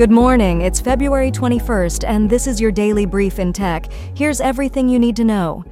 Good morning. It's February 21st, and this is your daily brief in tech. Here's everything you need to know.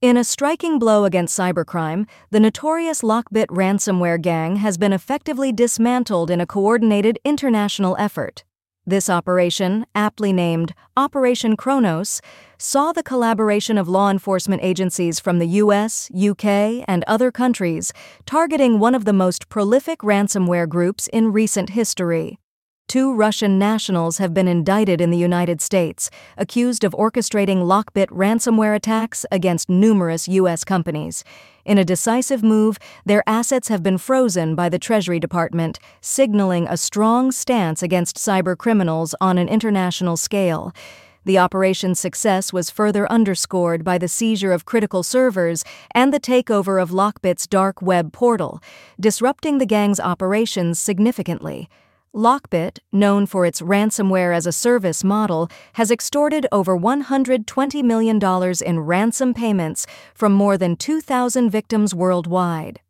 In a striking blow against cybercrime, the notorious Lockbit ransomware gang has been effectively dismantled in a coordinated international effort. This operation, aptly named Operation Kronos, saw the collaboration of law enforcement agencies from the US, UK, and other countries targeting one of the most prolific ransomware groups in recent history. Two Russian nationals have been indicted in the United States, accused of orchestrating Lockbit ransomware attacks against numerous U.S. companies. In a decisive move, their assets have been frozen by the Treasury Department, signaling a strong stance against cyber criminals on an international scale. The operation's success was further underscored by the seizure of critical servers and the takeover of Lockbit's dark web portal, disrupting the gang's operations significantly. Lockbit, known for its ransomware as a service model, has extorted over $120 million in ransom payments from more than 2,000 victims worldwide.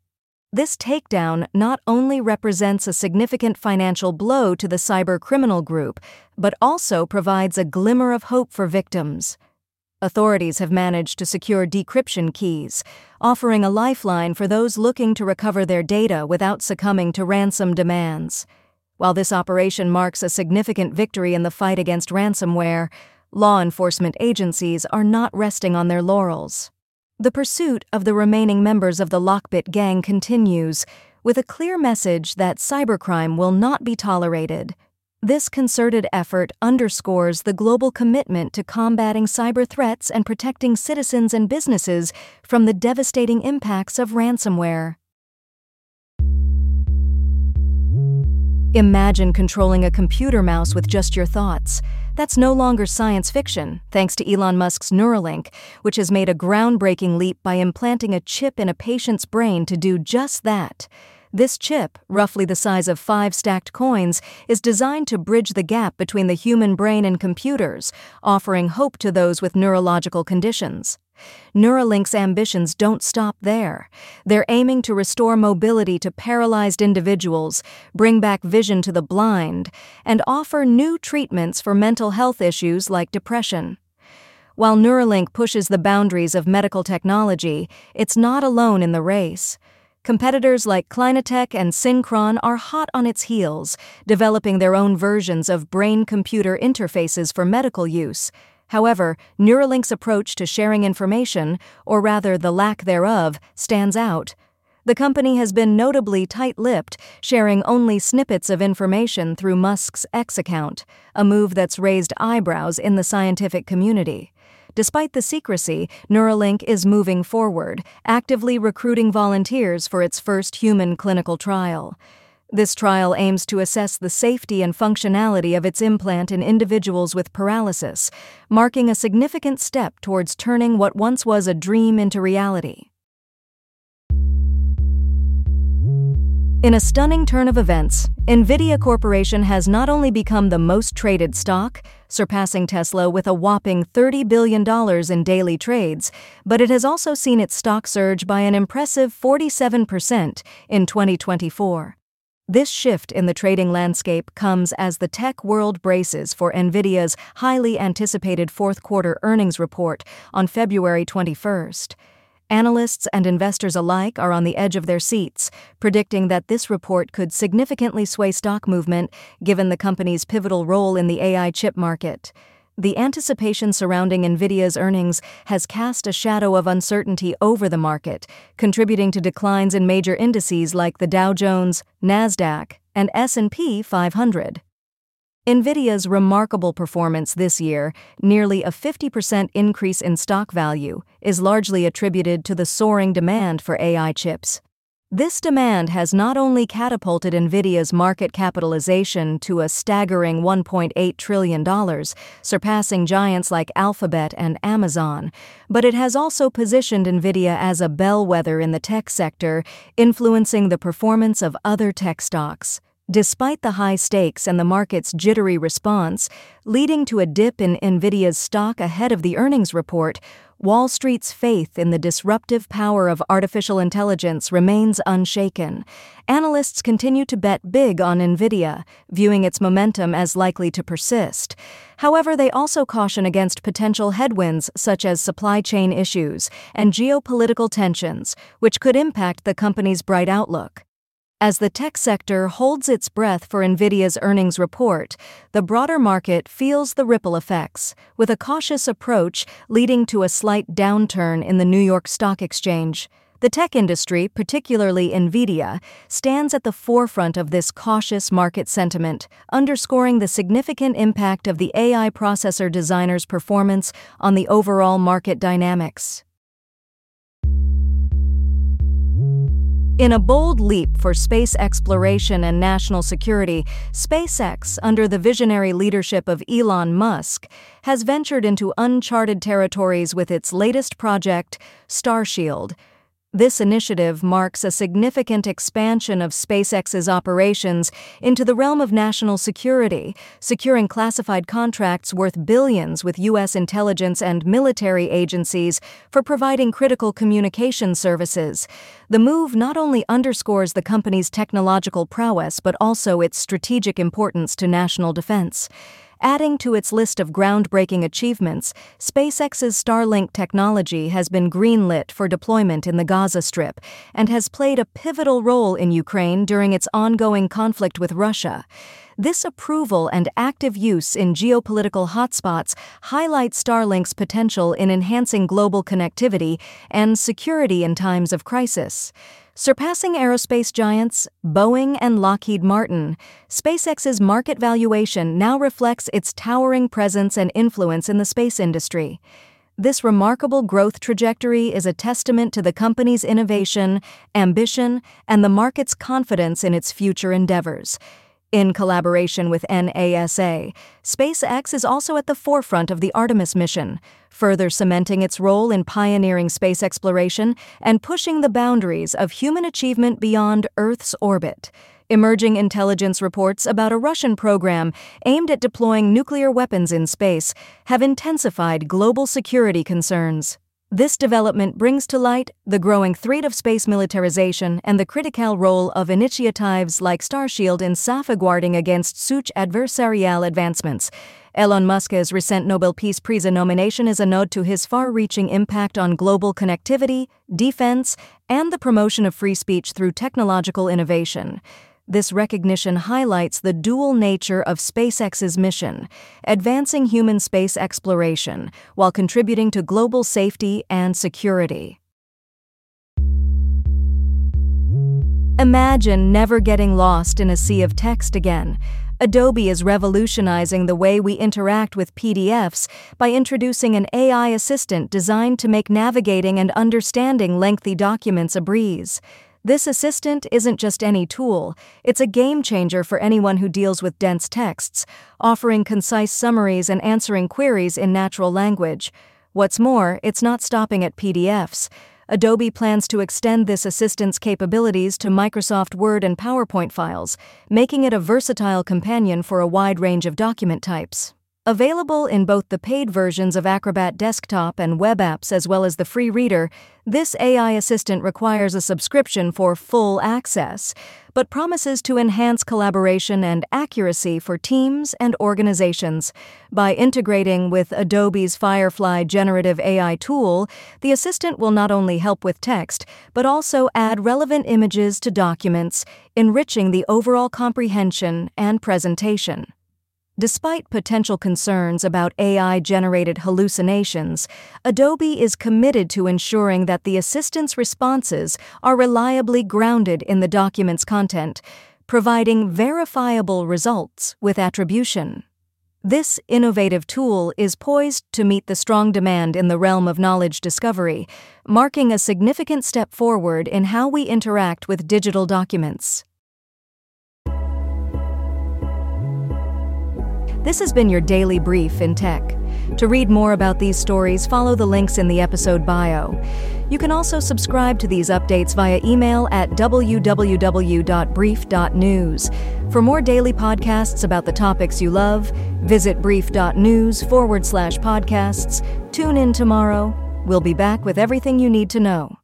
This takedown not only represents a significant financial blow to the cyber criminal group, but also provides a glimmer of hope for victims. Authorities have managed to secure decryption keys, offering a lifeline for those looking to recover their data without succumbing to ransom demands. While this operation marks a significant victory in the fight against ransomware, law enforcement agencies are not resting on their laurels. The pursuit of the remaining members of the Lockbit gang continues, with a clear message that cybercrime will not be tolerated. This concerted effort underscores the global commitment to combating cyber threats and protecting citizens and businesses from the devastating impacts of ransomware. Imagine controlling a computer mouse with just your thoughts. That's no longer science fiction, thanks to Elon Musk's Neuralink, which has made a groundbreaking leap by implanting a chip in a patient's brain to do just that. This chip, roughly the size of five stacked coins, is designed to bridge the gap between the human brain and computers, offering hope to those with neurological conditions. Neuralink's ambitions don't stop there. They're aiming to restore mobility to paralyzed individuals, bring back vision to the blind, and offer new treatments for mental health issues like depression. While Neuralink pushes the boundaries of medical technology, it's not alone in the race. Competitors like Clinatec and Synchron are hot on its heels, developing their own versions of brain computer interfaces for medical use However, Neuralink's approach to sharing information, or rather the lack thereof, stands out. The company has been notably tight lipped, sharing only snippets of information through Musk's X account, a move that's raised eyebrows in the scientific community. Despite the secrecy, Neuralink is moving forward, actively recruiting volunteers for its first human clinical trial. This trial aims to assess the safety and functionality of its implant in individuals with paralysis, marking a significant step towards turning what once was a dream into reality. In a stunning turn of events, Nvidia Corporation has not only become the most traded stock, surpassing Tesla with a whopping $30 billion in daily trades, but it has also seen its stock surge by an impressive 47% in 2024. This shift in the trading landscape comes as the tech world braces for Nvidia's highly anticipated fourth quarter earnings report on February 21st. Analysts and investors alike are on the edge of their seats, predicting that this report could significantly sway stock movement given the company's pivotal role in the AI chip market. The anticipation surrounding Nvidia's earnings has cast a shadow of uncertainty over the market, contributing to declines in major indices like the Dow Jones, Nasdaq, and S&P 500. Nvidia's remarkable performance this year, nearly a 50% increase in stock value, is largely attributed to the soaring demand for AI chips. This demand has not only catapulted NVIDIA's market capitalization to a staggering $1.8 trillion, surpassing giants like Alphabet and Amazon, but it has also positioned NVIDIA as a bellwether in the tech sector, influencing the performance of other tech stocks. Despite the high stakes and the market's jittery response, leading to a dip in NVIDIA's stock ahead of the earnings report, Wall Street's faith in the disruptive power of artificial intelligence remains unshaken. Analysts continue to bet big on NVIDIA, viewing its momentum as likely to persist. However, they also caution against potential headwinds such as supply chain issues and geopolitical tensions, which could impact the company's bright outlook. As the tech sector holds its breath for NVIDIA's earnings report, the broader market feels the ripple effects, with a cautious approach leading to a slight downturn in the New York Stock Exchange. The tech industry, particularly NVIDIA, stands at the forefront of this cautious market sentiment, underscoring the significant impact of the AI processor designer's performance on the overall market dynamics. In a bold leap for space exploration and national security, SpaceX, under the visionary leadership of Elon Musk, has ventured into uncharted territories with its latest project, Starshield. This initiative marks a significant expansion of SpaceX's operations into the realm of national security, securing classified contracts worth billions with U.S. intelligence and military agencies for providing critical communication services. The move not only underscores the company's technological prowess but also its strategic importance to national defense. Adding to its list of groundbreaking achievements, SpaceX's Starlink technology has been greenlit for deployment in the Gaza Strip and has played a pivotal role in Ukraine during its ongoing conflict with Russia. This approval and active use in geopolitical hotspots highlight Starlink's potential in enhancing global connectivity and security in times of crisis. Surpassing aerospace giants Boeing and Lockheed Martin, SpaceX's market valuation now reflects its towering presence and influence in the space industry. This remarkable growth trajectory is a testament to the company's innovation, ambition, and the market's confidence in its future endeavors. In collaboration with NASA, SpaceX is also at the forefront of the Artemis mission, further cementing its role in pioneering space exploration and pushing the boundaries of human achievement beyond Earth's orbit. Emerging intelligence reports about a Russian program aimed at deploying nuclear weapons in space have intensified global security concerns. This development brings to light the growing threat of space militarization and the critical role of initiatives like Starshield in safeguarding against such adversarial advancements. Elon Musk's recent Nobel Peace Prize nomination is a nod to his far reaching impact on global connectivity, defense, and the promotion of free speech through technological innovation. This recognition highlights the dual nature of SpaceX's mission, advancing human space exploration while contributing to global safety and security. Imagine never getting lost in a sea of text again. Adobe is revolutionizing the way we interact with PDFs by introducing an AI assistant designed to make navigating and understanding lengthy documents a breeze. This assistant isn't just any tool, it's a game changer for anyone who deals with dense texts, offering concise summaries and answering queries in natural language. What's more, it's not stopping at PDFs. Adobe plans to extend this assistant's capabilities to Microsoft Word and PowerPoint files, making it a versatile companion for a wide range of document types. Available in both the paid versions of Acrobat Desktop and web apps as well as the free reader, this AI assistant requires a subscription for full access, but promises to enhance collaboration and accuracy for teams and organizations. By integrating with Adobe's Firefly generative AI tool, the assistant will not only help with text, but also add relevant images to documents, enriching the overall comprehension and presentation. Despite potential concerns about AI generated hallucinations, Adobe is committed to ensuring that the assistant's responses are reliably grounded in the document's content, providing verifiable results with attribution. This innovative tool is poised to meet the strong demand in the realm of knowledge discovery, marking a significant step forward in how we interact with digital documents. This has been your daily brief in tech. To read more about these stories, follow the links in the episode bio. You can also subscribe to these updates via email at www.brief.news. For more daily podcasts about the topics you love, visit brief.news forward slash podcasts. Tune in tomorrow. We'll be back with everything you need to know.